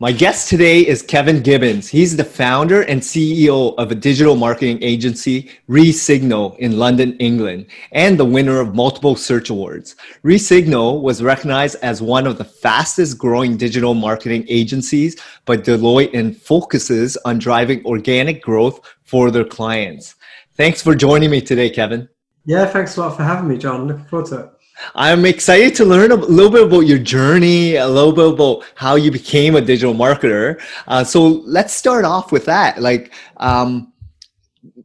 My guest today is Kevin Gibbons. He's the founder and CEO of a digital marketing agency, ReSignal, in London, England, and the winner of multiple search awards. ReSignal was recognized as one of the fastest growing digital marketing agencies by Deloitte and focuses on driving organic growth for their clients. Thanks for joining me today, Kevin. Yeah, thanks a lot for having me, John. Looking forward to it. I'm excited to learn a little bit about your journey, a little bit about how you became a digital marketer. Uh, so let's start off with that. Like, um,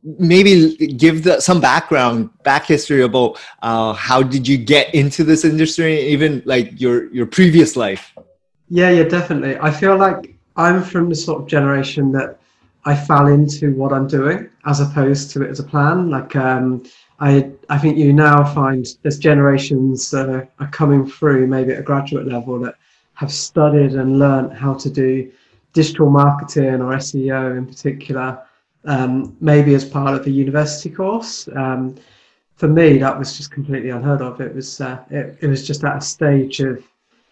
maybe give the, some background, back history about uh, how did you get into this industry, even like your your previous life. Yeah, yeah, definitely. I feel like I'm from the sort of generation that I fell into what I'm doing as opposed to it as a plan. Like. Um, I I think you now find there's generations that are, are coming through, maybe at a graduate level, that have studied and learned how to do digital marketing or SEO in particular, um, maybe as part of a university course. Um, for me, that was just completely unheard of. It was uh, it, it was just at a stage of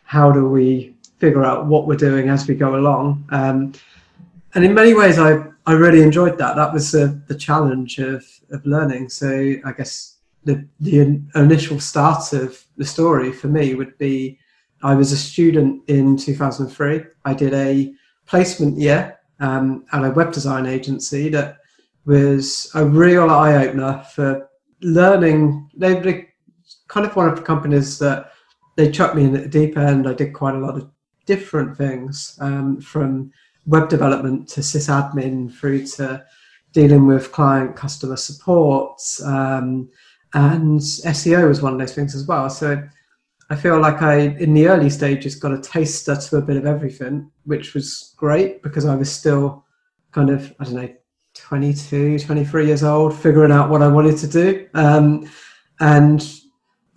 how do we figure out what we're doing as we go along. Um, and in many ways, I I really enjoyed that. That was the, the challenge of, of learning. So I guess the the initial start of the story for me would be I was a student in 2003. I did a placement year um, at a web design agency that was a real eye opener for learning. They, they kind of one of the companies that they chucked me in at the deep end. I did quite a lot of different things um, from web development to sysadmin through to dealing with client customer support um, and SEO was one of those things as well. So I feel like I, in the early stages, got a taster to a bit of everything, which was great because I was still kind of, I don't know, 22, 23 years old, figuring out what I wanted to do. Um, and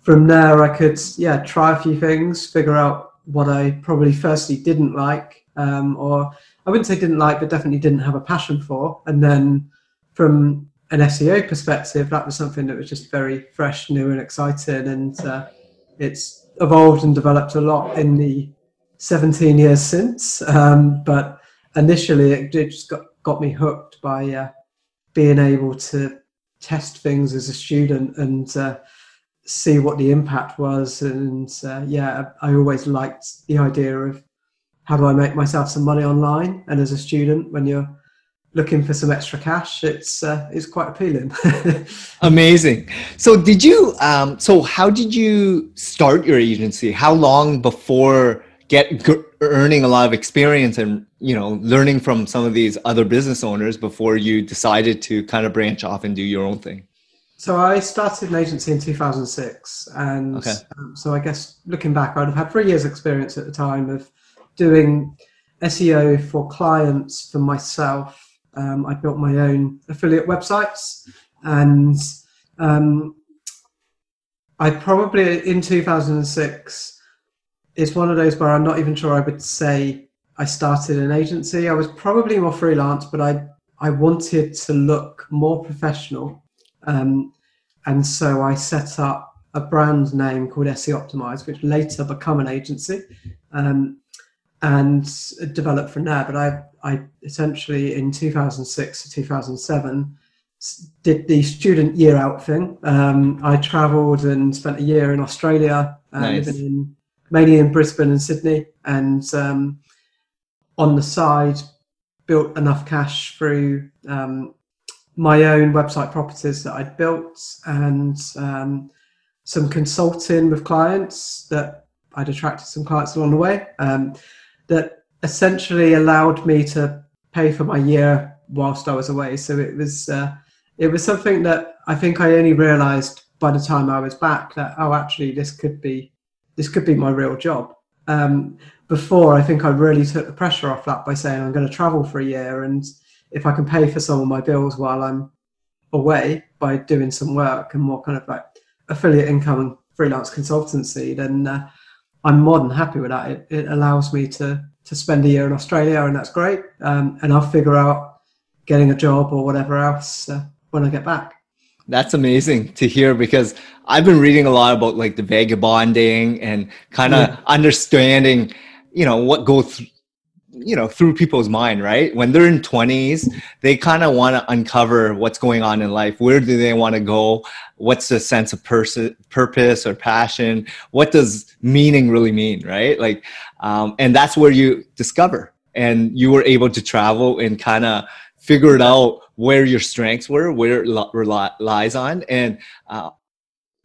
from there, I could, yeah, try a few things, figure out what I probably firstly didn't like, um, or I wouldn't say didn't like, but definitely didn't have a passion for. And then from an SEO perspective, that was something that was just very fresh, new, and exciting. And uh, it's evolved and developed a lot in the 17 years since. Um, but initially, it, just got, got me hooked by uh, being able to test things as a student and uh, see what the impact was. And uh, yeah, I always liked the idea of how do I make myself some money online? And as a student, when you're looking for some extra cash, it's uh, it's quite appealing. Amazing. So did you? Um, so how did you start your agency? How long before get g- earning a lot of experience and you know learning from some of these other business owners before you decided to kind of branch off and do your own thing? So I started an agency in 2006, and okay. um, so I guess looking back, I'd have had three years' experience at the time of doing SEO for clients for myself. Um, I built my own affiliate websites, and um, I probably in 2006 it's one of those where I'm not even sure I would say I started an agency. I was probably more freelance, but I I wanted to look more professional, um, and so I set up a brand name called SEOptimise, which later become an agency. Um, and developed from there. But I, I essentially in 2006 to 2007 did the student year out thing. Um, I travelled and spent a year in Australia, uh, nice. living in, mainly in Brisbane and Sydney, and um, on the side built enough cash through um, my own website properties that I'd built and um, some consulting with clients that I'd attracted some clients along the way. Um, that essentially allowed me to pay for my year whilst I was away. So it was uh, it was something that I think I only realised by the time I was back that oh actually this could be this could be my real job. Um, before, I think I really took the pressure off that by saying I'm going to travel for a year, and if I can pay for some of my bills while I'm away by doing some work and more kind of like affiliate income and freelance consultancy, then uh, I'm more than happy with that. It, it allows me to to spend a year in Australia, and that's great. Um, and I'll figure out getting a job or whatever else uh, when I get back. That's amazing to hear because I've been reading a lot about like the vagabonding and kind of yeah. understanding, you know, what goes, you know, through people's mind, right? When they're in 20s, they kind of want to uncover what's going on in life. Where do they want to go? What's the sense of pers- purpose or passion? What does meaning really mean, right? Like, um, and that's where you discover and you were able to travel and kind of figure it out where your strengths were, where it li- lies on, and uh,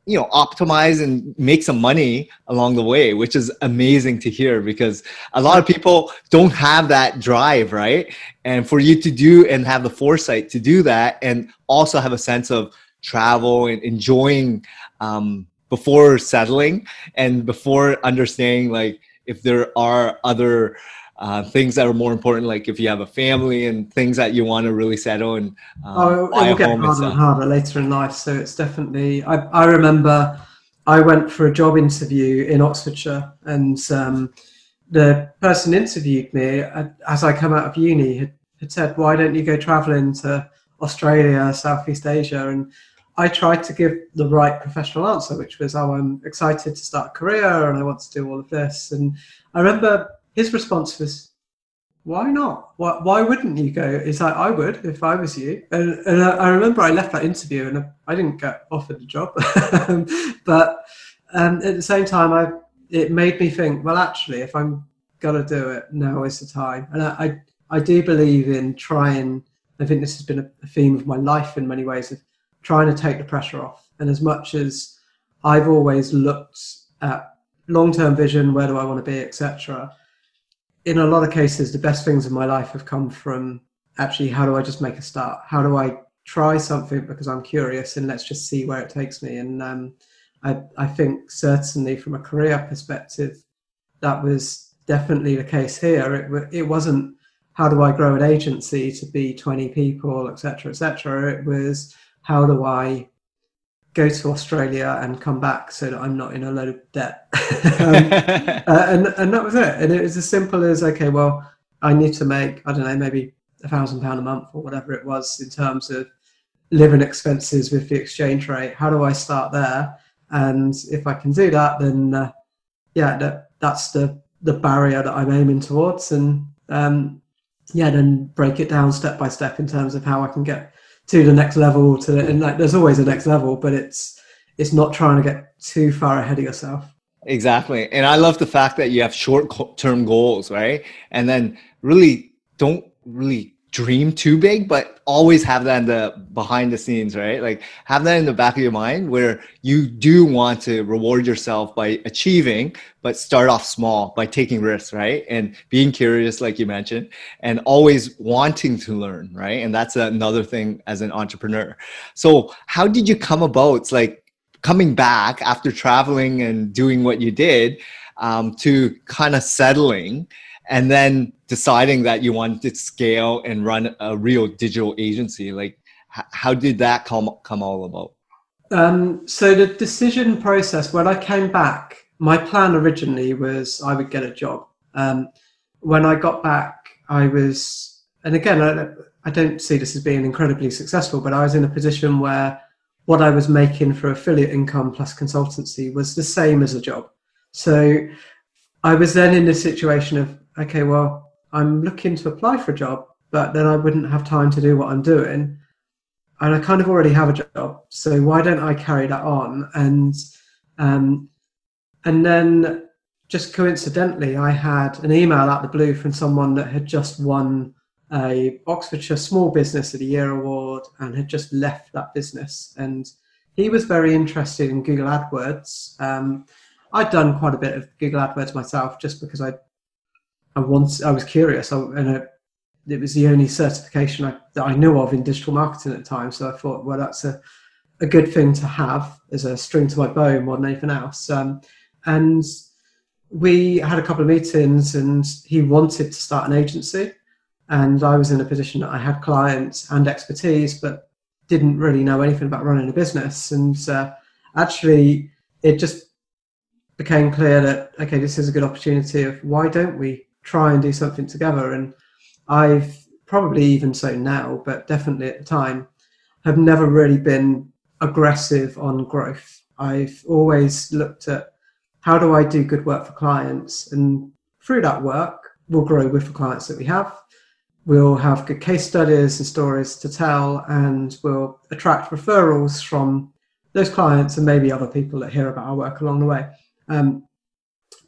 you know optimize and make some money along the way which is amazing to hear because a lot of people don't have that drive right? And for you to do and have the foresight to do that and also have a sense of travel and enjoying um, before settling and before understanding like if there are other uh, things that are more important, like if you have a family and things that you want to really settle and um, oh, it will get harder and harder later in life. So it's definitely. I, I remember I went for a job interview in Oxfordshire, and um, the person interviewed me uh, as I come out of uni had, had said, "Why don't you go travelling to Australia, Southeast Asia?" and I tried to give the right professional answer, which was, "Oh, I'm excited to start a career and I want to do all of this." And I remember his response was, "Why not? Why, why wouldn't you go?" It's like I would if I was you. And, and I, I, remember I left that interview and I, didn't get offered the job, but um, at the same time, I it made me think. Well, actually, if I'm gonna do it, now is the time. And I I, I do believe in trying. I think this has been a, a theme of my life in many ways of trying to take the pressure off. And as much as I've always looked at long-term vision, where do I want to be, etc in a lot of cases, the best things in my life have come from actually how do I just make a start? How do I try something because I'm curious and let's just see where it takes me? And um, I, I think certainly from a career perspective, that was definitely the case here. It, it wasn't how do I grow an agency to be 20 people, etc., etc. It was how do I go to Australia and come back so that I'm not in a load of debt. um, uh, and and that was it. And it was as simple as okay, well, I need to make I don't know maybe a thousand pound a month or whatever it was in terms of living expenses with the exchange rate. How do I start there? And if I can do that, then uh, yeah, that, that's the the barrier that I'm aiming towards. And um, yeah, then break it down step by step in terms of how I can get to the next level to the, and like there's always a next level but it's it's not trying to get too far ahead of yourself. Exactly. And i love the fact that you have short term goals right? And then really don't really dream too big, but always have that in the behind the scenes, right? Like have that in the back of your mind where you do want to reward yourself by achieving, but start off small by taking risks, right? And being curious, like you mentioned, and always wanting to learn, right? And that's another thing as an entrepreneur. So how did you come about? Like coming back after traveling and doing what you did um, to kind of settling and then deciding that you wanted to scale and run a real digital agency like h- how did that come come all about? Um, so the decision process when i came back my plan originally was i would get a job. Um, when i got back i was and again I, I don't see this as being incredibly successful but i was in a position where what i was making for affiliate income plus consultancy was the same as a job. So i was then in this situation of okay well I'm looking to apply for a job, but then I wouldn't have time to do what I'm doing. And I kind of already have a job, so why don't I carry that on? And um, and then just coincidentally, I had an email out the blue from someone that had just won a Oxfordshire Small Business of the Year award and had just left that business. And he was very interested in Google AdWords. Um, I'd done quite a bit of Google AdWords myself, just because I I once I was curious, I, and I, it was the only certification I, that I knew of in digital marketing at the time. So I thought, well, that's a a good thing to have as a string to my bow more than anything else. Um, and we had a couple of meetings and he wanted to start an agency. And I was in a position that I had clients and expertise, but didn't really know anything about running a business. And uh, actually, it just became clear that, okay, this is a good opportunity of why don't we try and do something together? And I've probably even so now, but definitely at the time, have never really been aggressive on growth. I've always looked at how do I do good work for clients, and through that work, we'll grow with the clients that we have. We'll have good case studies and stories to tell, and we'll attract referrals from those clients and maybe other people that hear about our work along the way. Um,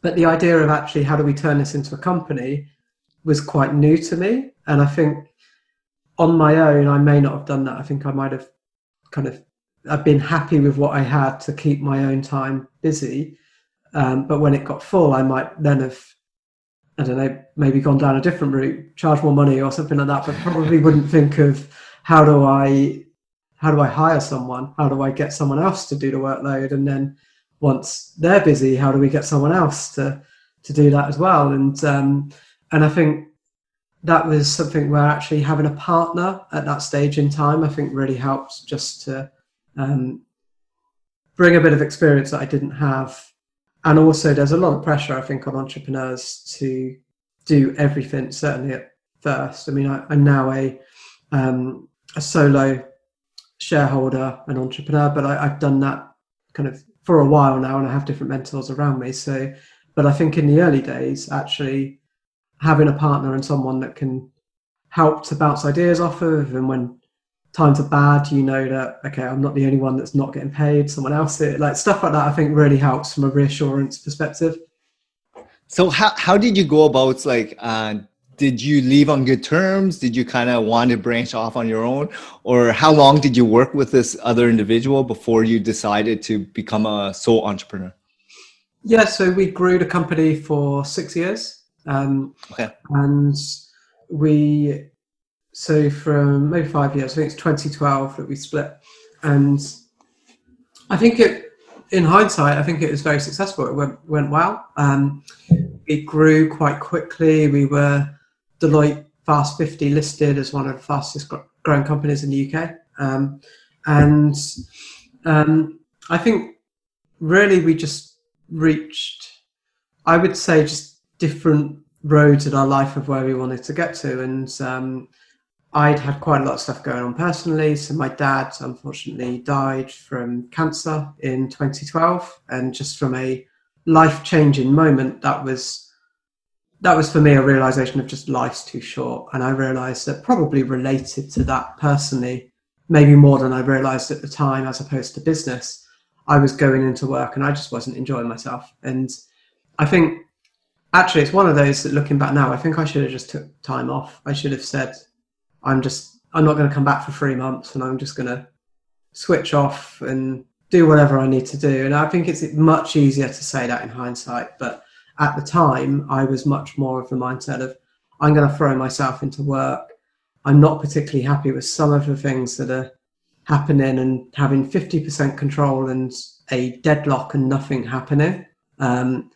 but the idea of actually how do we turn this into a company was quite new to me. And I think on my own, I may not have done that. I think I might have kind of I've been happy with what I had to keep my own time busy. Um, but when it got full, I might then have, I don't know, maybe gone down a different route, charge more money or something like that. But probably wouldn't think of how do I, how do I hire someone? How do I get someone else to do the workload? And then once they're busy, how do we get someone else to to do that as well? And um, and I think that was something where actually having a partner at that stage in time, I think really helped just to um, bring a bit of experience that I didn't have. And also, there's a lot of pressure, I think, on entrepreneurs to do everything, certainly at first. I mean, I, am now a, um, a solo shareholder and entrepreneur, but I, I've done that kind of for a while now and I have different mentors around me. So, but I think in the early days, actually, having a partner and someone that can help to bounce ideas off of and when times are bad you know that okay i'm not the only one that's not getting paid someone else is. like stuff like that i think really helps from a reassurance perspective so how, how did you go about like uh, did you leave on good terms did you kind of want to branch off on your own or how long did you work with this other individual before you decided to become a sole entrepreneur yeah so we grew the company for six years um, okay. And we, so from maybe five years, I think it's 2012 that we split. And I think it, in hindsight, I think it was very successful. It went, went well. Um, it grew quite quickly. We were Deloitte Fast 50 listed as one of the fastest growing companies in the UK. Um, and um, I think really we just reached, I would say, just different roads in our life of where we wanted to get to. And um, I'd had quite a lot of stuff going on personally. So my dad, unfortunately, died from cancer in 2012, and just from a life-changing moment, that was that was for me a realization of just life's too short. And I realized that probably related to that personally, maybe more than I realized at the time, as opposed to business. I was going into work and I just wasn't enjoying myself. And I think actually it's one of those that looking back now i think i should have just took time off i should have said i'm just i'm not going to come back for three months and i'm just going to switch off and do whatever i need to do and i think it's much easier to say that in hindsight but at the time i was much more of the mindset of i'm going to throw myself into work i'm not particularly happy with some of the things that are happening and having 50% control and a deadlock and nothing happening um,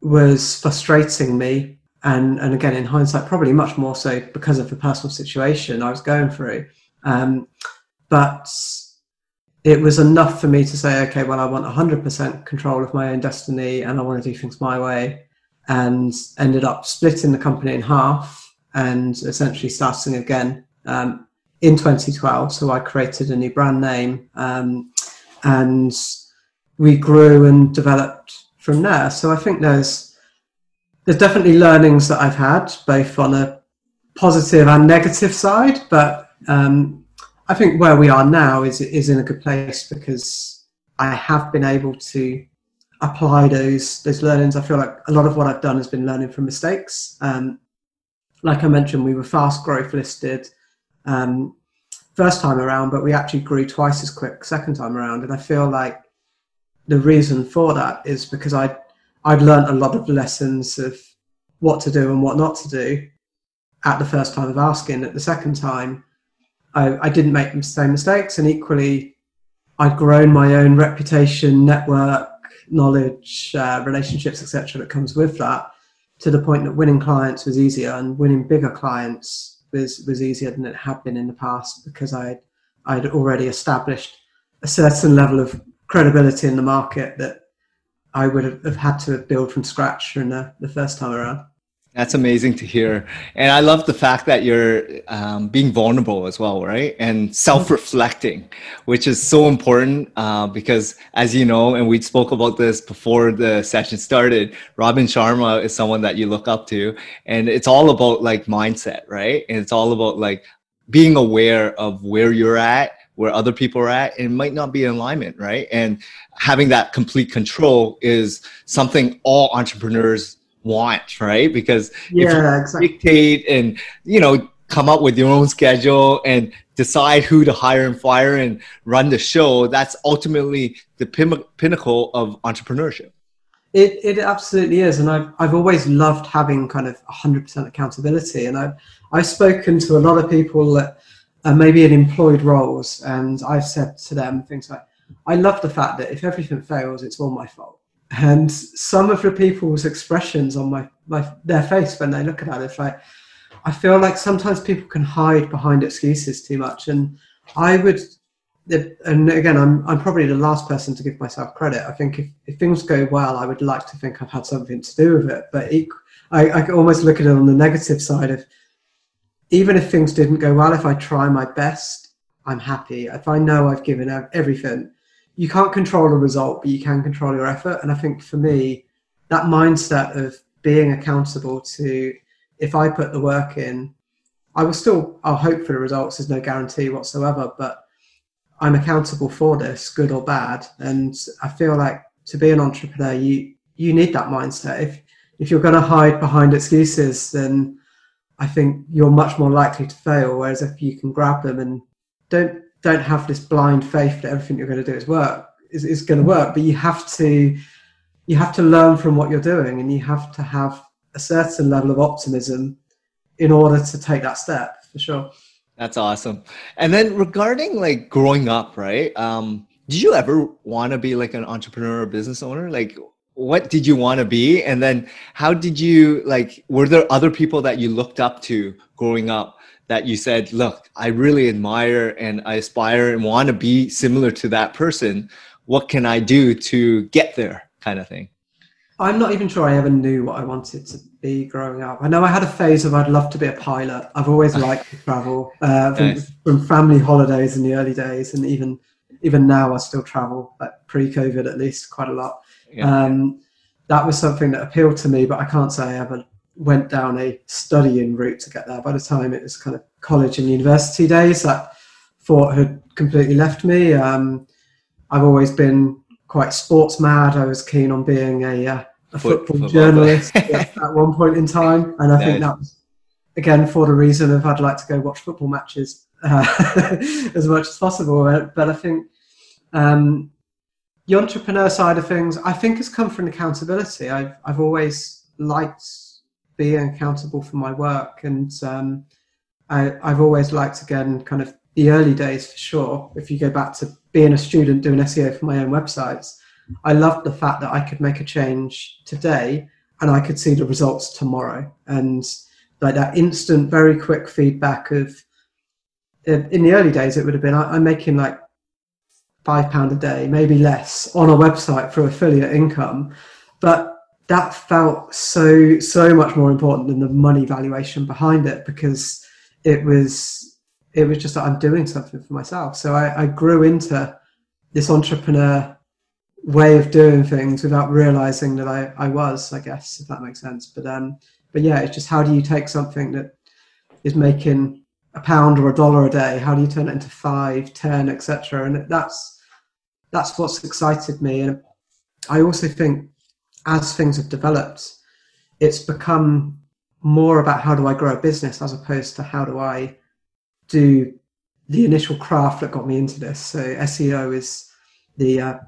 was frustrating me. And, and again, in hindsight, probably much more so because of the personal situation I was going through. Um, but it was enough for me to say, okay, well, I want 100% control of my own destiny and I want to do things my way. And ended up splitting the company in half and essentially starting again um, in 2012. So I created a new brand name um, and we grew and developed from there. So I think there's there's definitely learnings that I've had, both on a positive and negative side. But um, I think where we are now is is in a good place because I have been able to apply those those learnings. I feel like a lot of what I've done has been learning from mistakes. Um, like I mentioned, we were fast growth listed um, first time around, but we actually grew twice as quick second time around. And I feel like the reason for that is because I I'd learned a lot of lessons of what to do and what not to do at the first time of asking. At the second time, I, I didn't make the same mistakes, and equally, I'd grown my own reputation, network, knowledge, uh, relationships, etc., that comes with that, to the point that winning clients was easier and winning bigger clients was was easier than it had been in the past because I I'd already established a certain level of credibility in the market that I would have had to build from scratch in the, the first time around. That's amazing to hear. And I love the fact that you're um, being vulnerable as well, right? And self reflecting, which is so important uh, because, as you know, and we spoke about this before the session started, Robin Sharma is someone that you look up to. And it's all about like mindset, right? And it's all about like being aware of where you're at where other people are at and might not be in alignment right and having that complete control is something all entrepreneurs want, right? Because yeah, if you exactly. dictate and you know come up with your own schedule and decide who to hire and fire and run the show, that's ultimately the pin- pinnacle of entrepreneurship. It, it absolutely is, and I've I've always loved having kind of 100% accountability, and I've I've spoken to a lot of people that are maybe in employed roles, and I've said to them things like, I love the fact that if everything fails, it's all my fault and some of the people's expressions on my, my their face when they look at it, like I feel like sometimes people can hide behind excuses too much, and I would. And again, I'm I'm probably the last person to give myself credit. I think if, if things go well, I would like to think I've had something to do with it. But I, I almost look at it on the negative side of even if things didn't go well, if I try my best, I'm happy. If I know I've given everything, you can't control a result, but you can control your effort. And I think for me, that mindset of being accountable to if I put the work in, I will still I'll hope for the results. There's no guarantee whatsoever, but I'm accountable for this, good or bad. And I feel like to be an entrepreneur, you you need that mindset. If if you're going to hide behind excuses, then I think you're much more likely to fail. Whereas if you can grab them and don't don't have this blind faith that everything you're going to do is work is, is going to work but you have to you have to learn from what you're doing and you have to have a certain level of optimism in order to take that step for sure. That's awesome. And then regarding like growing up right um did you ever want to be like an entrepreneur or business owner? Like what did you want to be? And then how did you like were there other people that you looked up to growing up that you said, look, I really admire and I aspire and want to be similar to that person. What can I do to get there? Kind of thing. I'm not even sure I ever knew what I wanted to be growing up. I know I had a phase of I'd love to be a pilot. I've always liked to travel uh, from, nice. from, family holidays in the early days, and even even now I still travel, like pre-COVID at least, quite a lot. Yeah. Um, that was something that appealed to me, but I can't say I ever went down a studying route to get there. By the time it was kind of college and university days, that thought had completely left me. Um, I've always been quite sports mad. I was keen on being a, uh, a Foot, football, football journalist at one point in time, and I nice. think that was again for the reason of I'd like to go watch football matches uh, as much as possible. But I think um, the entrepreneur side of things, I think, has come from accountability. I've I've always liked being accountable for my work. And um, I, I've always liked, again, kind of the early days for sure. If you go back to being a student doing SEO for my own websites, I loved the fact that I could make a change today and I could see the results tomorrow. And like that instant, very quick feedback of, in the early days, it would have been I'm making like five pound a day, maybe less, on a website for affiliate income. But that felt so so much more important than the money valuation behind it because it was it was just that I'm doing something for myself. So I, I grew into this entrepreneur way of doing things without realizing that I, I was, I guess, if that makes sense. But um but yeah, it's just how do you take something that is making a pound or a dollar a day, how do you turn it into five, ten, etc. And that's that's what's excited me. And I also think as things have developed, it's become more about how do I grow a business as opposed to how do I do the initial craft that got me into this. So SEO is the uh,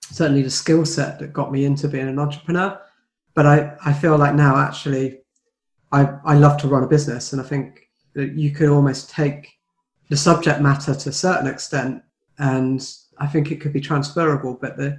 certainly the skill set that got me into being an entrepreneur. But I, I feel like now actually I, I love to run a business and I think that you could almost take the subject matter to a certain extent and I think it could be transferable, but the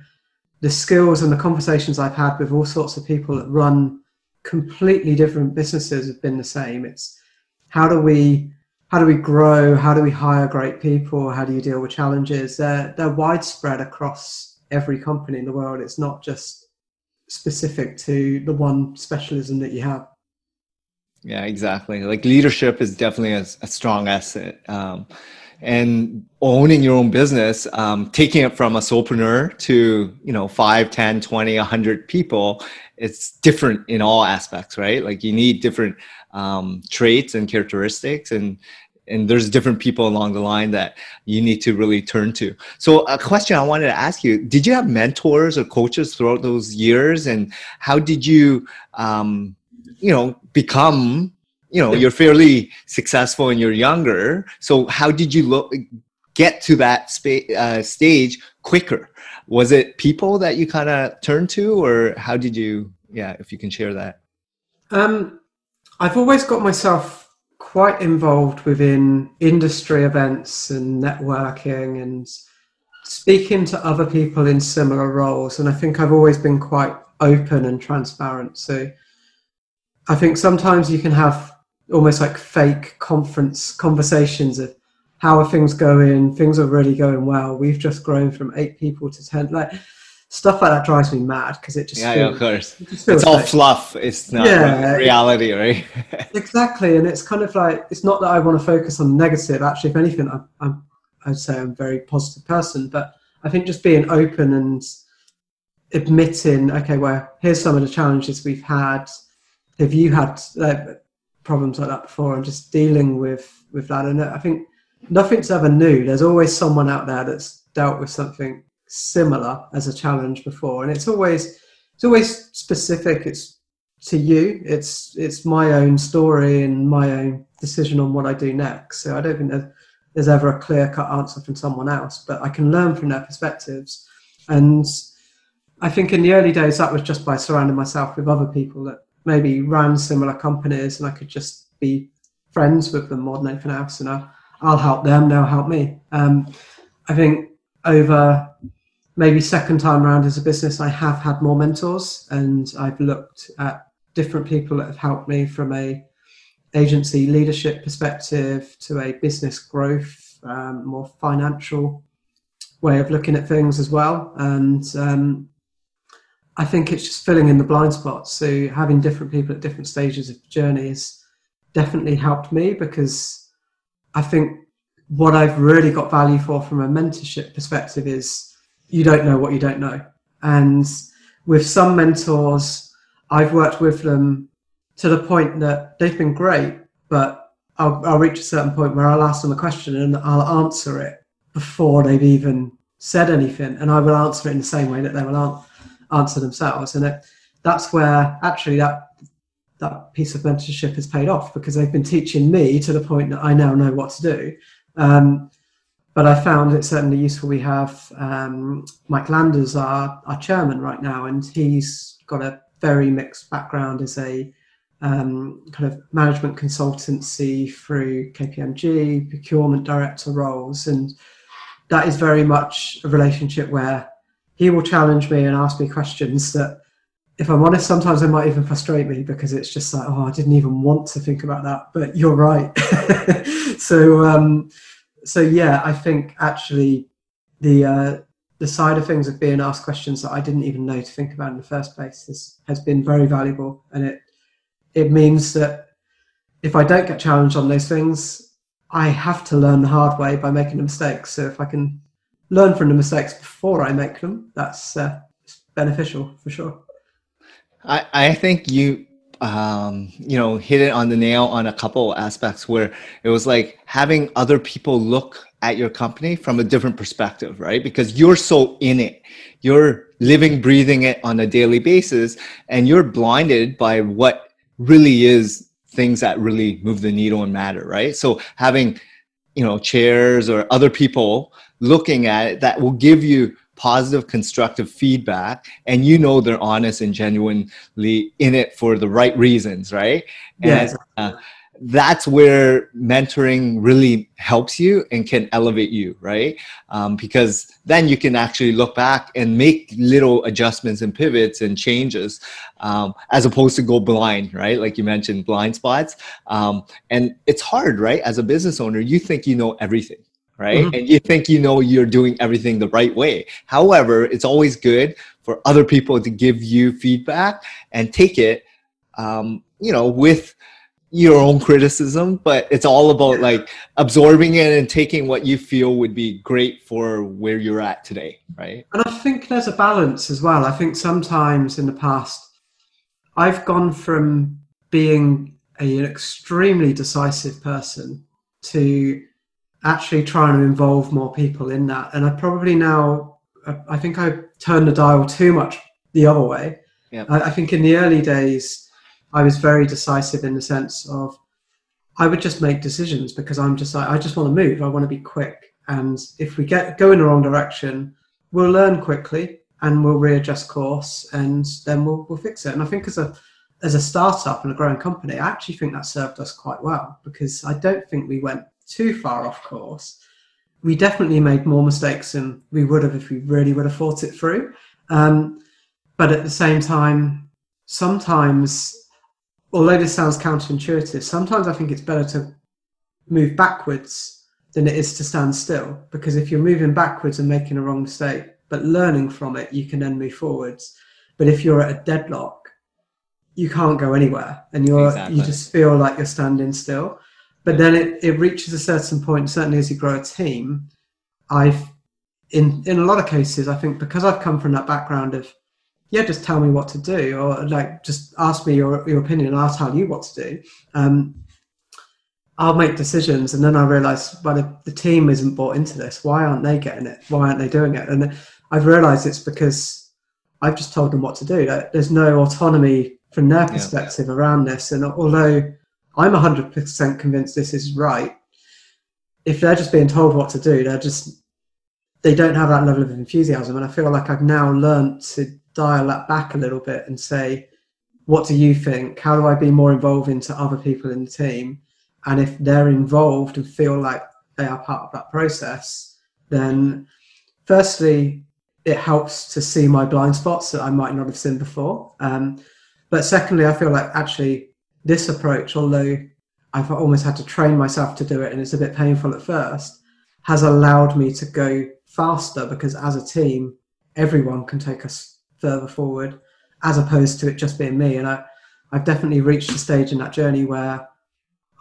the skills and the conversations I've had with all sorts of people that run completely different businesses have been the same. It's how do we how do we grow? How do we hire great people? How do you deal with challenges? They're they're widespread across every company in the world. It's not just specific to the one specialism that you have. Yeah, exactly. Like leadership is definitely a, a strong asset. Um, and owning your own business, um, taking it from a solopreneur to, you know, 5, 10, 20, 100 people, it's different in all aspects, right? Like you need different um, traits and characteristics and and there's different people along the line that you need to really turn to. So a question I wanted to ask you, did you have mentors or coaches throughout those years and how did you um, you know become you know you're fairly successful and you're younger. So how did you look get to that uh, stage quicker? Was it people that you kind of turned to or how did you yeah if you can share that? Um, i've always got myself quite involved within industry events and networking and speaking to other people in similar roles and i think i've always been quite open and transparent. So I think sometimes you can have almost like fake conference conversations of how are things going? Things are really going well. We've just grown from eight people to ten. Like stuff like that drives me mad because it just yeah, feels, yeah of course it it's all like, fluff. It's not yeah, reality, right? exactly, and it's kind of like it's not that I want to focus on negative. Actually, if anything, I'm, I'm I'd say I'm a very positive person, but I think just being open and admitting, okay, well, here's some of the challenges we've had have you had uh, problems like that before and just dealing with with that. And i think nothing's ever new. There's always someone out there that's dealt with something similar as a challenge before. And it's always it's always specific. It's to you. It's it's my own story and my own decision on what i do next. So i don't think there's, there's ever a clear cut answer from someone else but i can learn from their perspectives. And i think in the early days that was just by surrounding myself with other people that maybe ran similar companies and I could just be friends with them more than anything else. And I, I'll help them, they'll help me. Um, I think over maybe second time around as a business, I have had more mentors and I've looked at different people that have helped me from a agency leadership perspective to a business growth, um, more financial way of looking at things as well. And um, I think it's just filling in the blind spots. So having different people at different stages of the journey has definitely helped me because I think what I've really got value for from a mentorship perspective is you don't know what you don't know. And with some mentors, I've worked with them to the point that they've been great, but I'll, I'll reach a certain point where I'll ask them a question and I'll answer it before they've even said anything. And I will answer it in the same way that they will answer themselves. And it, that's where actually that that piece of mentorship has paid off because they've been teaching me to the point that I now know what to do. Um, but I found it certainly useful. We have um, Mike Landers, our, our chairman right now, and he's got a very mixed background as a um, kind of management consultancy through KPMG, procurement director roles. And that is very much a relationship where he will challenge me and ask me questions that if I'm honest, sometimes they might even frustrate me because it's just like, oh, I didn't even want to think about that, but you're right. so, um, so yeah, I think actually the uh, the side of things of being asked questions that I didn't even know to think about in the first place is, has been very valuable, and it it means that if I don't get challenged on those things, I have to learn the hard way by making the mistakes. So if I can learn from the mistakes before I make them, that's uh, beneficial for sure. I, I think you um, you know hit it on the nail on a couple aspects where it was like having other people look at your company from a different perspective right? Because you're so in it. You're living breathing it on a daily basis and you're blinded by what really is things that really move the needle and matter right? So having you know chairs or other people looking at it that will give you positive constructive feedback and you know they're honest and genuinely in it for the right reasons right and, yes. Uh, that's where mentoring really helps you and can elevate you, right? Um, because then you can actually look back and make little adjustments and pivots and changes um, as opposed to go blind, right? Like you mentioned, blind spots. Um, and it's hard, right? As a business owner, you think you know everything. Right. Mm-hmm. And you think you know you're doing everything the right way. However, it's always good for other people to give you feedback and take it, um, you know, with your own criticism, but it's all about like absorbing it and taking what you feel would be great for where you're at today, right? And I think there's a balance as well. I think sometimes in the past, I've gone from being a, an extremely decisive person to actually trying to involve more people in that. And I probably now, I think I turned the dial too much the other way. Yeah. I, I think in the early days, I was very decisive in the sense of I would just make decisions because I'm just like I just want to move. I want to be quick, and if we get go in the wrong direction, we'll learn quickly and we'll readjust course, and then we'll we'll fix it. And I think as a as a startup and a growing company, I actually think that served us quite well because I don't think we went too far off course. We definitely made more mistakes than we would have if we really would have thought it through. Um, but at the same time, sometimes although this sounds counterintuitive, sometimes I think it's better to move backwards than it is to stand still. Because if you're moving backwards and making a wrong mistake, but learning from it, you can then move forwards. But if you're at a deadlock, you can't go anywhere and you're exactly. you just feel like you're standing still. But then it, it reaches a certain point, certainly as you grow a team, I've in in a lot of cases, I think because I've come from that background of yeah, just tell me what to do, or like just ask me your, your opinion, and I'll tell you what to do. Um, I'll make decisions, and then I realise, well, the, the, team isn't bought into this. Why aren't they getting it? Why aren't they doing it? And I've realised it's because I've just told them what to do. There's no autonomy from their perspective yeah. around this. And although I'm 100% convinced this is right, if they're just being told what to do, they're just they don't have that level of enthusiasm. And I feel like I've now learned to dial that back a little bit and say, what do you think? How do I be more involved into other people in the team? And if they're involved and feel like they are part of that process, then firstly, it helps to see my blind spots that I might not have seen before. Um, but secondly, I feel like actually this approach, although I've almost had to train myself to do it and it's a bit painful at first, has allowed me to go faster because as a team, everyone can take us further forward, as opposed to it just being me. And I, I've definitely reached a stage in that journey where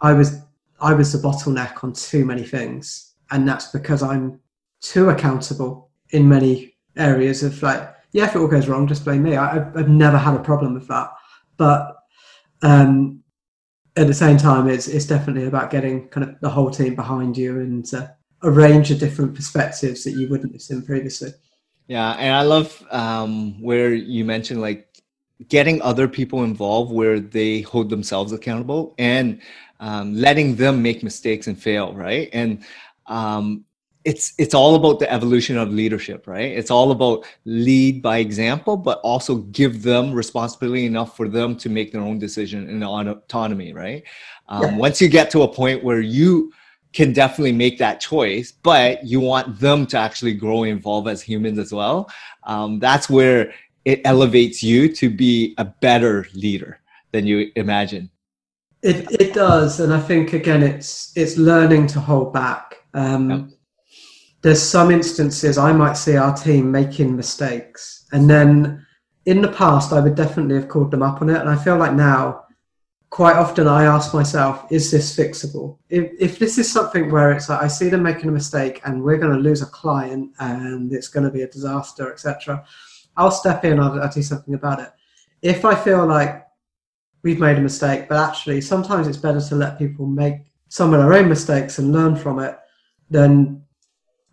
I was I was the bottleneck on too many things, and that's because I'm too accountable in many areas of like, yeah, if it all goes wrong, just blame me. I, have never had a problem with that, but um, at the same time, it's it's definitely about getting kind of the whole team behind you and uh, a range of different perspectives that you wouldn't have seen previously. Yeah, and I love um, where you mentioned like getting other people involved where they hold themselves accountable and um, letting them make mistakes and fail, right? And um, it's it's all about the evolution of leadership, right? It's all about lead by example, but also give them responsibility enough for them to make their own decision and autonomy, right? Um, yeah. Once you get to a point where you can definitely make that choice, but you want them to actually grow and evolve as humans as well. Um, that's where it elevates you to be a better leader than you imagine. It it does, and I think again, it's it's learning to hold back. Um, yep. There's some instances I might see our team making mistakes, and then in the past I would definitely have called them up on it, and I feel like now quite often I ask myself, is this fixable? If, if this is something where it's like I see them making a mistake and we're going to lose a client and it's going to be a disaster, etc., I'll step in. I'll, I'll do something about it. If I feel like we've made a mistake, but actually sometimes it's better to let people make some of their own mistakes and learn from it than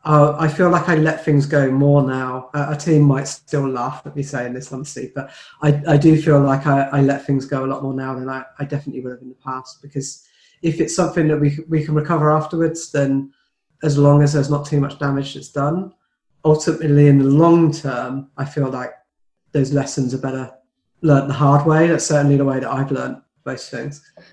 uh, I feel like I let things go more now. Uh, a team might still laugh at me saying this, honestly, but I, I do feel like I, I let things go a lot more now than I, I definitely would have in the past. Because if it's something that we we can recover afterwards, then as long as there's not too much damage that's done, ultimately in the long term, I feel like those lessons are better learned the hard way. That's certainly the way that I've learned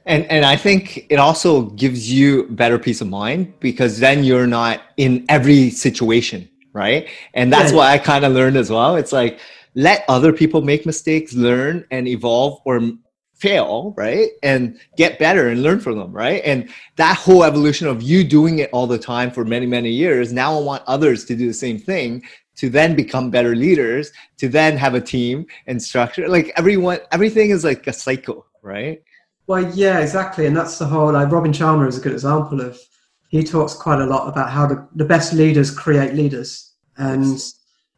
And and I think it also gives you better peace of mind because then you're not in every situation, right? And that's yeah. what I kind of learned as well. It's like let other people make mistakes, learn and evolve or fail, right? And get better and learn from them, right? And that whole evolution of you doing it all the time for many, many years, now I want others to do the same thing to then become better leaders, to then have a team and structure. Like everyone, everything is like a cycle, right? Well, yeah, exactly. And that's the whole, like Robin Sharma is a good example of, he talks quite a lot about how the, the best leaders create leaders. And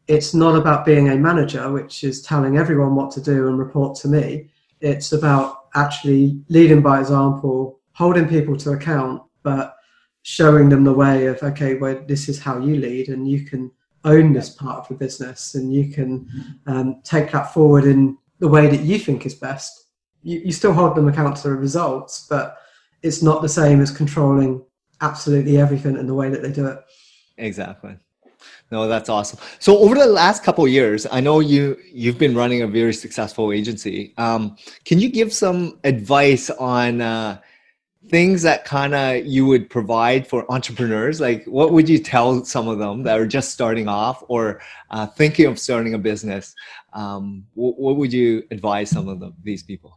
it's not about being a manager, which is telling everyone what to do and report to me it's about actually leading by example, holding people to account, but showing them the way of okay, well, this is how you lead, and you can own this part of the business, and you can um, take that forward in the way that you think is best. You, you still hold them account to the results, but it's not the same as controlling absolutely everything in the way that they do it. Exactly. No, that's awesome. So over the last couple years, I know you you've been running a very successful agency. Um, can you give some advice on uh, things that kind of you would provide for entrepreneurs? Like, what would you tell some of them that are just starting off or uh, thinking of starting a business? Um, what, what, would you advise some of these people?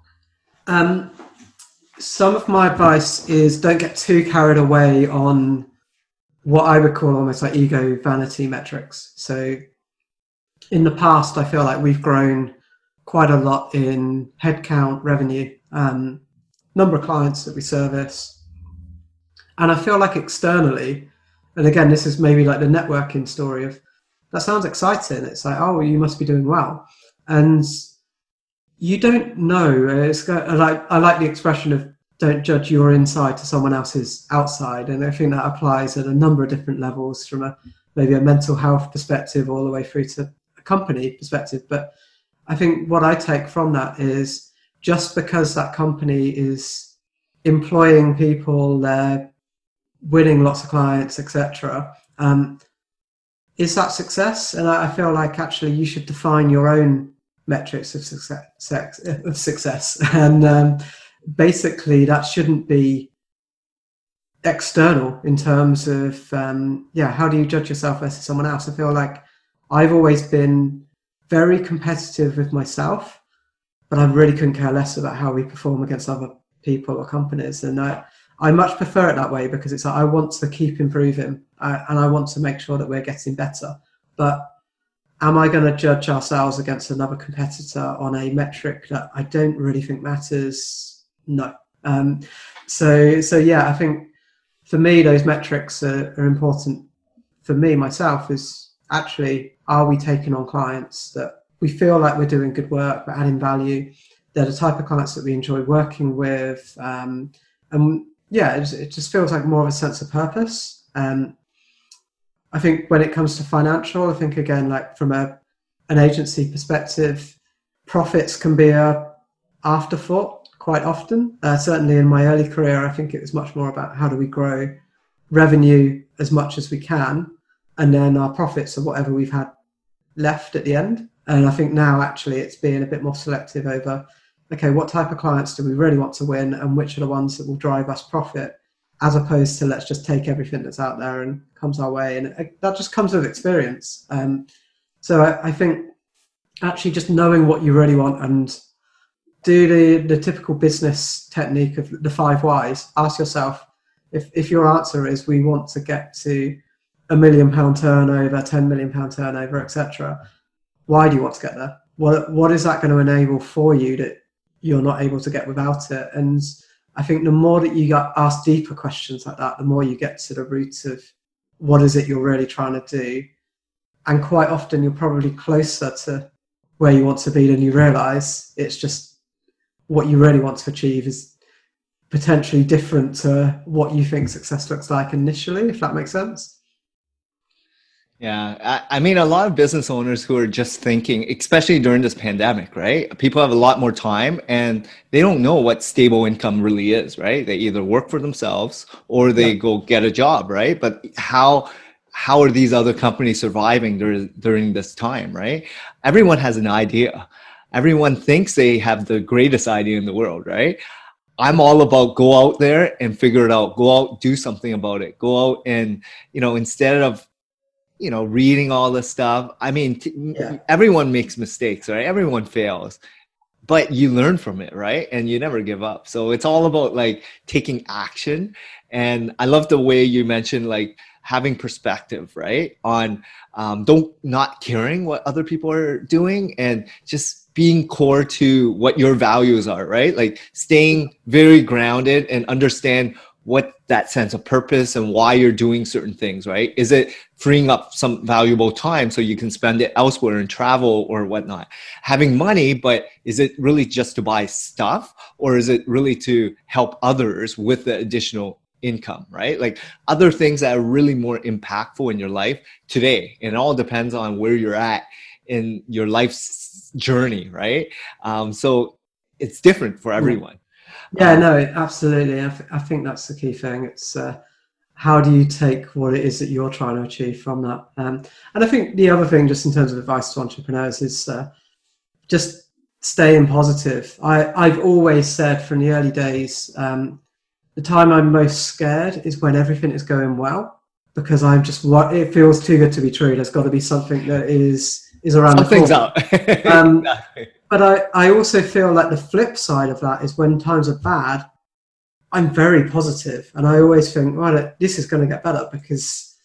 Um, some of my advice is don't get too carried away on what I would call almost like ego vanity metrics. So in the past, I feel like we've grown quite a lot in headcount, revenue, um, number of clients that we service. And I feel like externally, and again, this is maybe like the networking story of that sounds exciting. It's like, oh, you must be doing well. And you don't know. It's like I like the expression of don't judge your inside to someone else's outside. And I think that applies at a number of different levels from a maybe a mental health perspective all the way through to a company perspective. But I think what I take from that is just because that company is employing people, they're winning lots of clients, etc. Um, is that success? And I, feel like actually you should define your own metrics of success, of success. and um, basically that shouldn't be external in terms of um, yeah how do you judge yourself versus someone else? I feel like i've always been very competitive with myself but i really couldn't care less about how we perform against other people or companies. And i i much prefer it that way because it's like i want to keep improving uh, and i want to make sure that we're getting better. But am i going to judge ourselves against another competitor on a metric that i don't really think matters no. Um, so so yeah, I think for me those metrics are, are important. For me myself is actually are we taking on clients that we feel like we're doing good work, we're adding value. They're the type of clients that we enjoy working with, um, and yeah, it, it, just feels like more of a sense of purpose. Um, I think when it comes to financial, I think again, like from a an agency perspective, profits can be a afterthought quite often. Uh, certainly in my early career, I think it was much more about how do we grow revenue as much as we can, and then our profits are whatever we've had left at the end. And I think now actually it's being a bit more selective over okay, what type of clients do we really want to win, and which are the ones that will drive us profit, as opposed to let's just take everything that's out there and comes our way, and it, that just comes with experience. Um, so I, I think actually just knowing what you really want and do the, the typical business technique of the five whys. Ask yourself if, if your answer is we want to get to a million pound turnover, 10 million pound turnover, etc. Why do you want to get there? What, what is that going to enable for you that you're not able to get without it? And I think the more that you get ask deeper questions like that, the more you get to the root of what is it you're really trying to do. And quite often you're probably closer to where you want to be than you realize. It's just what you really want to achieve is potentially different to what you think success looks like initially, if that makes sense. Yeah, I, I, mean, a lot of business owners who are just thinking, especially during this pandemic, right? People have a lot more time and they don't know what stable income really is, right? They either work for themselves or they yeah. go get a job, right? But how how are these other companies surviving during during this time, right? Everyone has an idea everyone thinks they have the greatest idea in the world, right? I'm all about go out there and figure it out. Go out, do something about it. Go out and, you know, instead of, you know, reading all this stuff. I mean, t- yeah. everyone makes mistakes, right? Everyone fails, but you learn from it, right? And you never give up. So it's all about like taking action. And I love the way you mentioned like having perspective, right? On um, don't not caring what other people are doing and just being core to what your values are, right? Like staying very grounded and understand what that sense of purpose and why you're doing certain things, right? Is it freeing up some valuable time so you can spend it elsewhere and travel or whatnot? Having money, but is it really just to buy stuff or is it really to help others with the additional income, right? Like other things that are really more impactful in your life today. And it all depends on where you're at in your life's journey, right? Um, so it's different for everyone. Yeah, um, no, absolutely. I, th- I, think that's the key thing. It's uh, how do you take what it is that you're trying to achieve from that? Um, and I think the other thing, just in terms of advice to entrepreneurs, is uh, just staying positive. I, I've always said from the early days, um, the time I'm most scared is when everything is going well because I'm just what it feels too good to be true. There's got to be something that is is around Something's the up. um, exactly. But I, I also feel like the flip side of that is when times are bad, I'm very positive, and I always think, right, this is going to get better because,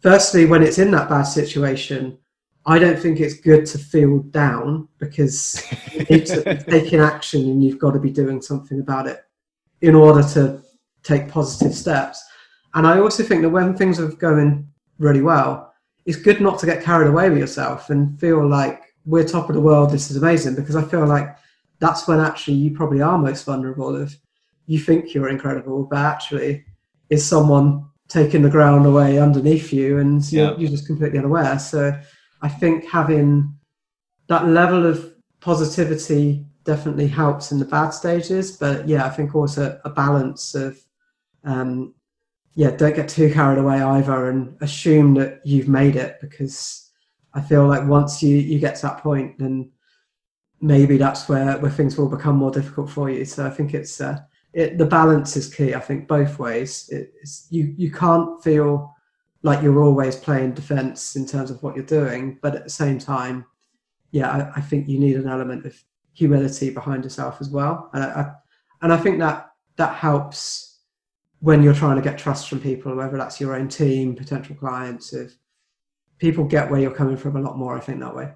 firstly, when it's in that bad situation, I don't think it's good to feel down because it's taking action and you've got to be doing something about it in order to take positive steps. And I also think that when things are going really well, it's good not to get carried away with yourself and feel like we're top of the world. This is amazing because I feel like that's when actually you probably are most vulnerable. If you think you're incredible, but actually is someone taking the ground away underneath you, and you're, you're just completely unaware. So I think having that level of positivity definitely helps in the bad stages. But yeah, I think also a balance of um, yeah, don't get too carried away either and assume that you've made it because I feel like once you, you get to that point, then maybe that's where, where things will become more difficult for you. So I think it's uh, it, the balance is key. I think both ways. It's, you you can't feel like you're always playing defense in terms of what you're doing, but at the same time, yeah, I, I think you need an element of humility behind yourself as well, and I, I and I think that that helps when you're trying to get trust from people, whether that's your own team, potential clients, if people get where you're coming from a lot more, I think that way.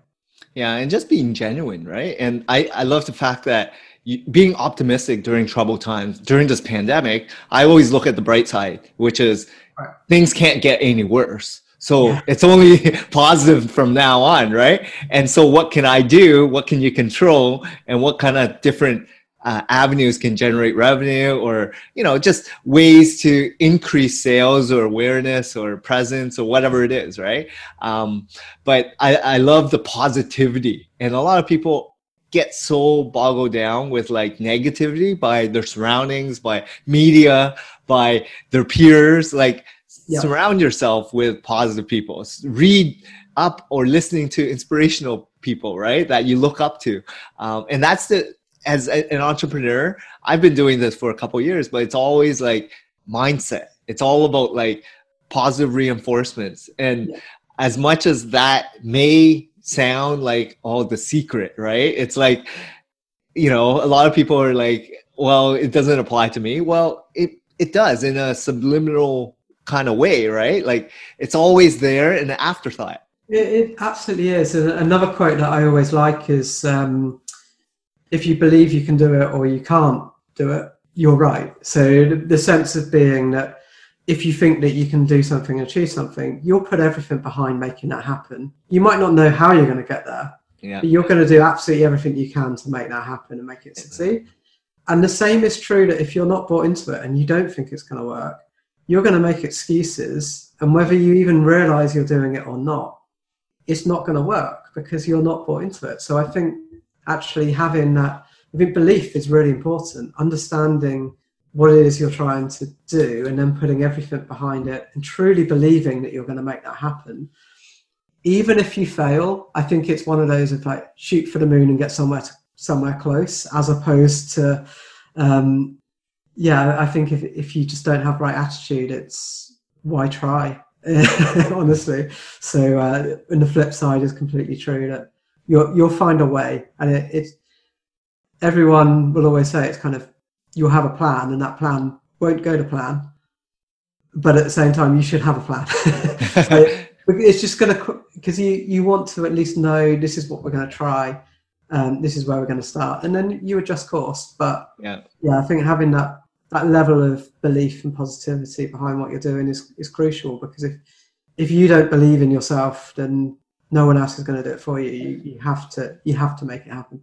Yeah, and just being genuine, right? And I, I love the fact that you, being optimistic during troubled times, during this pandemic, I always look at the bright side, which is right. things can't get any worse. So yeah. it's only positive from now on, right? And so what can I do? What can you control? And what kind of different uh, avenues can generate revenue or you know just ways to increase sales or awareness or presence or whatever it is right? Um, but I, I love the positivity. And a lot of people get so boggled down with like negativity by their surroundings by media by their peers. Like yeah. surround yourself with positive people. Read up or listening to inspirational people right that you look up to. Um, and that's the as a, an entrepreneur, I've been doing this for a couple years, but it's always like mindset. It's all about like positive reinforcements. And yeah. as much as that may sound like oh the secret, right? It's like you know, a lot of people are like, well, it doesn't apply to me. Well, it it does in a subliminal kind of way, right? Like it's always there in the afterthought. It, it absolutely is. And another quote that I always like is um, if you believe you can do it or you can't do it, you're right. So the sense of being that if you think that you can do something and achieve something, you'll put everything behind making that happen. You might not know how you're going to get there, yeah. but you're going to do absolutely everything you can to make that happen and make it succeed. And the same is true that if you're not bought into it and you don't think it's going to work, you're going to make excuses. And whether you even realize you're doing it or not, it's not going to work because you're not bought into it. So I think actually having that I think belief is really important. Understanding what it is you're trying to do and then putting everything behind it and truly believing that you're going to make that happen. Even if you fail, I think it's one of those of like shoot for the moon and get somewhere to, somewhere close, as opposed to um, yeah, I think if if you just don't have right attitude, it's why try, honestly. So, uh, and the flip side is completely true that you'll you'll find a way, and it, it's everyone will always say it's kind of you'll have a plan, and that plan won't go to plan, but at the same time, you should have a plan. so it's just going to because you you want to at least know this is what we're going to try. Um, this is where we're going to start, and then you adjust course. But yeah, yeah, I think having that that level of belief and positivity behind what you're doing is, is crucial because if if you don't believe in yourself then no one else is going to do it for you. you you have to you have to make it happen.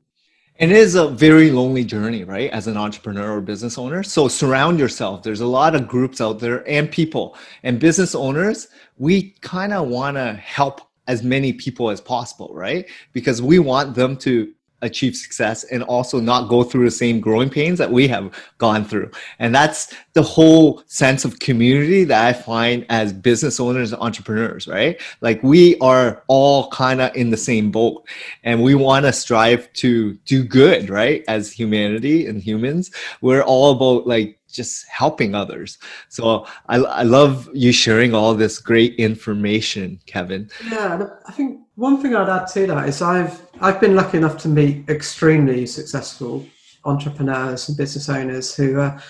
And it is a very lonely journey right as an entrepreneur or business owner. So surround yourself. There's a lot of groups out there and people. And business owners we kind of want to help as many people as possible right? Because we want them to achieve success and also not go through the same growing pains that we have gone through. And that's the whole sense of community that I find as business owners and entrepreneurs, right? Like we are all kind of in the same boat and we want to strive to do good, right? As humanity and humans, we're all about like just helping others. So I, I love you sharing all this great information, Kevin. Yeah, I think one thing I'd add to that is I've I've been lucky enough to meet extremely successful entrepreneurs and business owners who are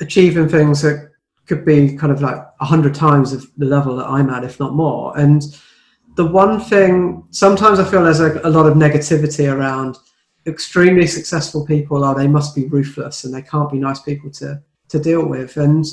achieving things that could be kind of like a hundred times of the level that I'm at, if not more. And the one thing sometimes I feel there's a, a lot of negativity around extremely successful people are they must be ruthless and they can't be nice people to to deal with. And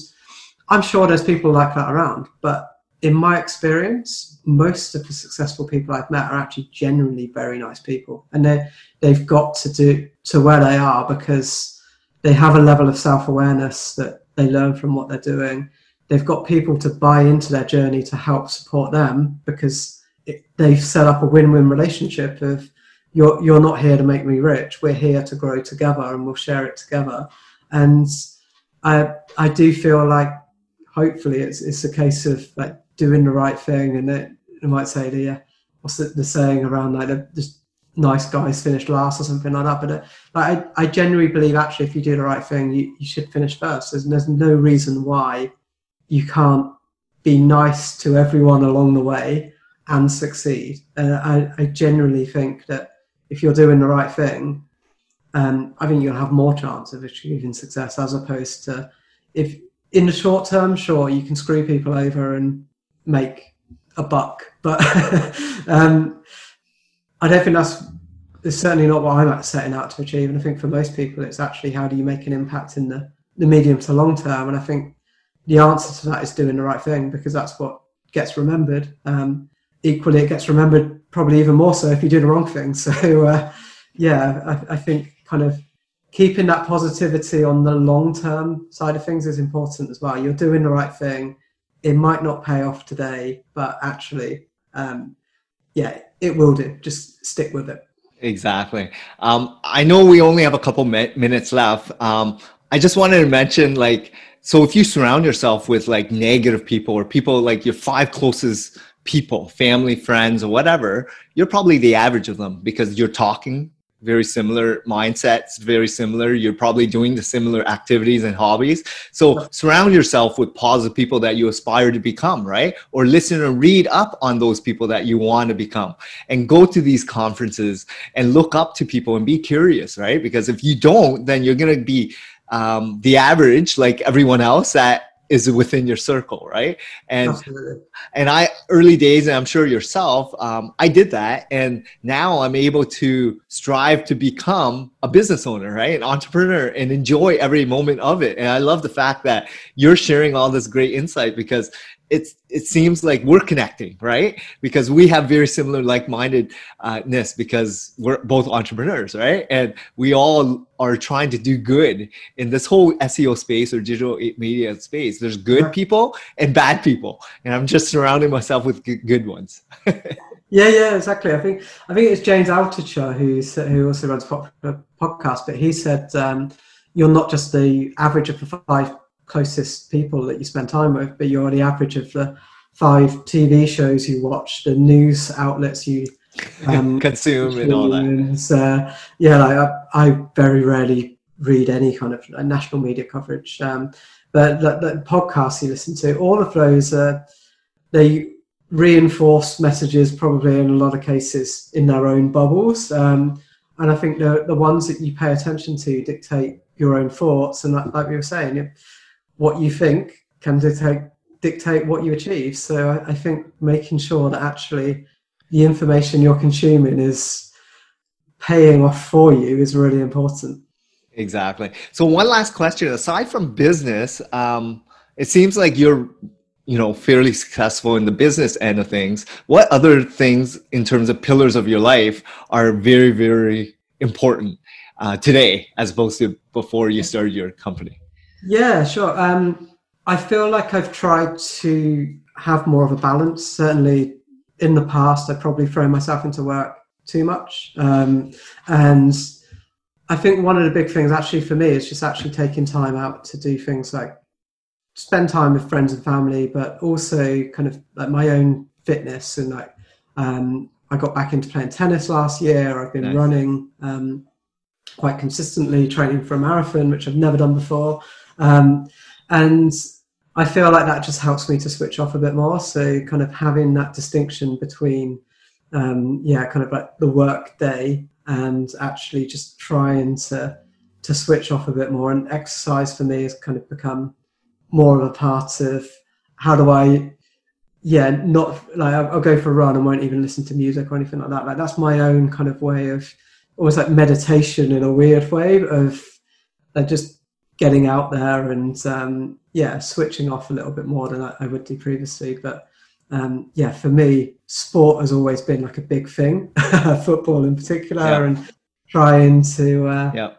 I'm sure there's people like that around, but in my experience, most of the successful people I've met are actually genuinely very nice people, and they they've got to do to where they are because they have a level of self awareness that they learn from what they're doing. They've got people to buy into their journey to help support them because it, they've set up a win win relationship of you're you're not here to make me rich. We're here to grow together, and we'll share it together. And I I do feel like hopefully it's it's a case of like doing the right thing, and it, might say the uh, what's the, the, saying around like the, nice guys finish last or something like that. But uh, like, I, I genuinely believe actually if you do the right thing, you, you should finish first. There's, there's no reason why you can't be nice to everyone along the way and succeed. Uh, I, I genuinely think that if you're doing the right thing, um, I think you'll have more chance of achieving success as opposed to if in the short term, sure, you can screw people over and make a buck. But um, I don't think that's it's certainly not what I'm setting out to achieve. And I think for most people, it's actually how do you make an impact in the, the medium to long term. And I think the answer to that is doing the right thing because that's what gets remembered. Um, equally, it gets remembered probably even more so if you do the wrong thing. So, uh, yeah, I, I think kind of keeping that positivity on the long term side of things is important as well. You're doing the right thing it might not pay off today, but actually, um, yeah, it will do. Just stick with it. Exactly. Um, I know we only have a couple mi- minutes left. Um, I just wanted to mention, like, so if you surround yourself with like negative people or people like your five closest people, family, friends, or whatever, you're probably the average of them because you're talking very similar mindsets, very similar. You're probably doing the similar activities and hobbies. So surround yourself with positive people that you aspire to become, right? Or listen and read up on those people that you want to become and go to these conferences and look up to people and be curious, right? Because if you don't, then you're going to be um, the average like everyone else that is within your circle right? And Absolutely. and i early days and i'm sure yourself um, i did that and now i'm able to strive to become a business owner right? An entrepreneur and enjoy every moment of it. And i love the fact that you're sharing all this great insight because it's it seems like we're connecting right? Because we have very similar like-mindedness because we're both entrepreneurs right? And we all are trying to do good in this whole seo space or digital media space. There's good people and bad people and i'm just surrounding myself with good ones. Yeah yeah exactly. I think i think it's james altucher who's who also runs a podcast but he said um, you're not just the average of the five closest people that you spend time with, but you're the average of the five TV shows you watch, the news outlets you um, consume, and all that. Uh, yeah, like I, I, very rarely read any kind of national media coverage. Um, but the, the, podcasts you listen to, all of those, uh, they reinforce messages probably in a lot of cases in their own bubbles. Um, and I think the, the ones that you pay attention to dictate your own thoughts. And like, like we were saying, what you think can dictate dictate what you achieve. So I, I think making sure that actually the information you're consuming is paying off for you is really important. Exactly. So one last question: aside from business, um, it seems like you're, you know, fairly successful in the business end of things. What other things, in terms of pillars of your life, are very, very important uh, today, as opposed to before you started your company? Yeah, sure. Um, I feel like I've tried to have more of a balance. Certainly, in the past, I probably thrown myself into work too much, um, and I think one of the big things actually for me is just actually taking time out to do things like spend time with friends and family, but also kind of like my own fitness and like um, I got back into playing tennis last year. I've been nice. running um, quite consistently, training for a marathon, which I've never done before, um, and I feel like that just helps me to switch off a bit more. So kind of having that distinction between um, yeah, kind of like the work day and actually just trying to to switch off a bit more. And exercise for me has kind of become more of a part of how do I, yeah, not like I'll, go for a run and won't even listen to music or anything like that. Like that's my own kind of way of almost like meditation in a weird way of like just getting out there and um, yeah, switching off a little bit more than I, I would do previously. But um, yeah, for me, sport has always been like a big thing, football in particular, yeah. and trying to uh, yeah.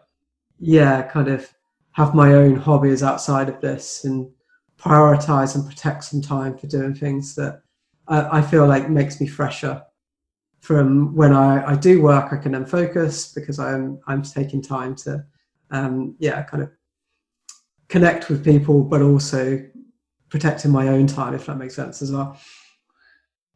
yeah, kind of have my own hobbies outside of this and prioritize and protect some time for doing things that I, I feel like makes me fresher from when I, I do work. I can then focus because I'm I'm taking time to um, yeah, kind of connect with people, but also protecting my own time, if that makes sense as well.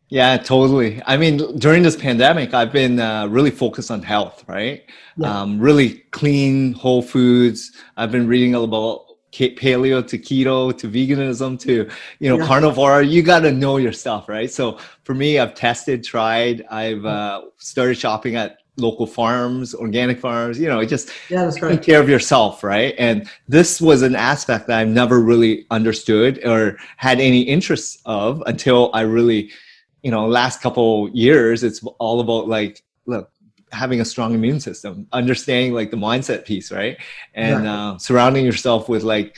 Yeah, totally. I mean, during this pandemic, I've been uh, really focused on health, right? Yeah. Um, really clean, whole foods. I've been reading about paleo to keto to veganism to you know yeah. carnivore you got to know your stuff right so for me i've tested tried i've uh, started shopping at local farms organic farms you know just yeah, taking care of yourself right? And this was an aspect that i've never really understood or had any interest of until i really you know last couple years it's all about like look having a strong immune system understanding like the mindset piece right? And uh, surrounding yourself with like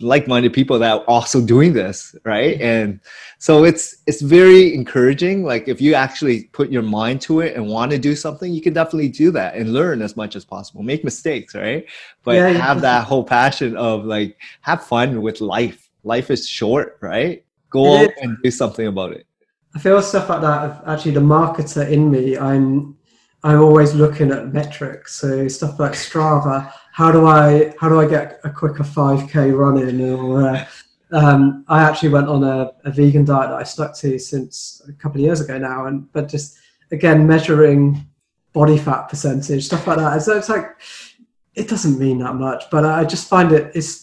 like-minded people that are also doing this right mm-hmm. and so it's it's very encouraging like if you actually put your mind to it and want to do something you can definitely do that and learn as much as possible make mistakes right but yeah, have yeah. that whole passion of like have fun with life life is short right go out and do something about it I feel stuff like that. Actually, the marketer in me, I'm I'm always looking at metrics. So stuff like Strava. How do I how do I get a quicker 5k running? Or uh, um, I actually went on a, a, vegan diet that I stuck to since a couple of years ago now, and but just again measuring body fat percentage, stuff like that. So it's like it doesn't mean that much, but I just find it it's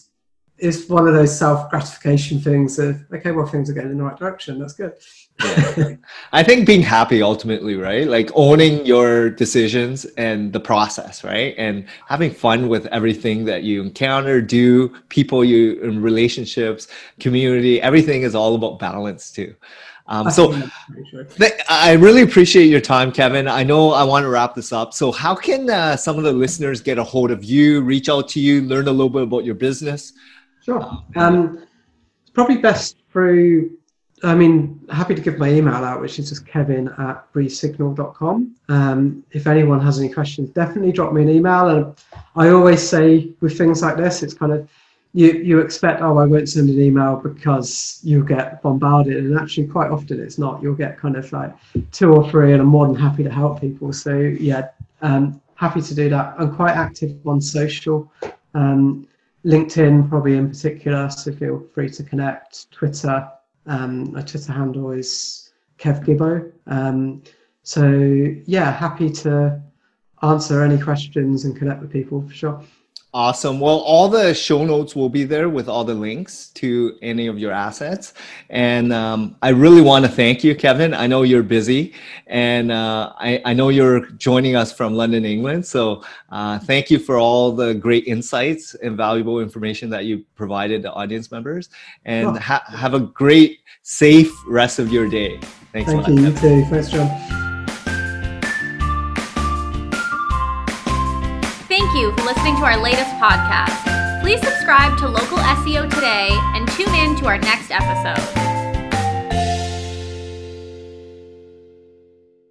it's one of those self gratification things of okay, well things are going in the right direction. That's good yeah. I think being happy ultimately, right? Like owning your decisions and the process, right? And having fun with everything that you encounter, do, people you in relationships, community, everything is all about balance too. Um, so th- I really appreciate your time, Kevin. I know I want to wrap this up. So how can uh, some of the listeners get a hold of you, reach out to you, learn a little bit about your business? Sure. Um, it's probably best through I mean, happy to give my email out, which is just kevin at resignal.com. Um, if anyone has any questions, definitely drop me an email. And I always say with things like this, it's kind of, you, you expect, oh, I won't send an email because you'll get bombarded. And actually, quite often it's not. You'll get kind of like two or three, and I'm more than happy to help people. So, yeah, um, happy to do that. I'm quite active on social. Um, LinkedIn, probably in particular, so feel free to connect. Twitter, um, my Twitter handle is Kev Gibbo. Um, so yeah, happy to answer any questions and connect with people for sure. Awesome. Well, all the show notes will be there with all the links to any of your assets. And um, I really want to thank you, Kevin. I know you're busy and uh, I, I, know you're joining us from London, England. So uh, thank you for all the great insights and valuable information that you provided the audience members. And oh. ha- have a great, safe rest of your day. Thanks Thank you. You too. Thanks, John. Listening to our latest podcast. Please subscribe to Local SEO today and tune in to our next episode.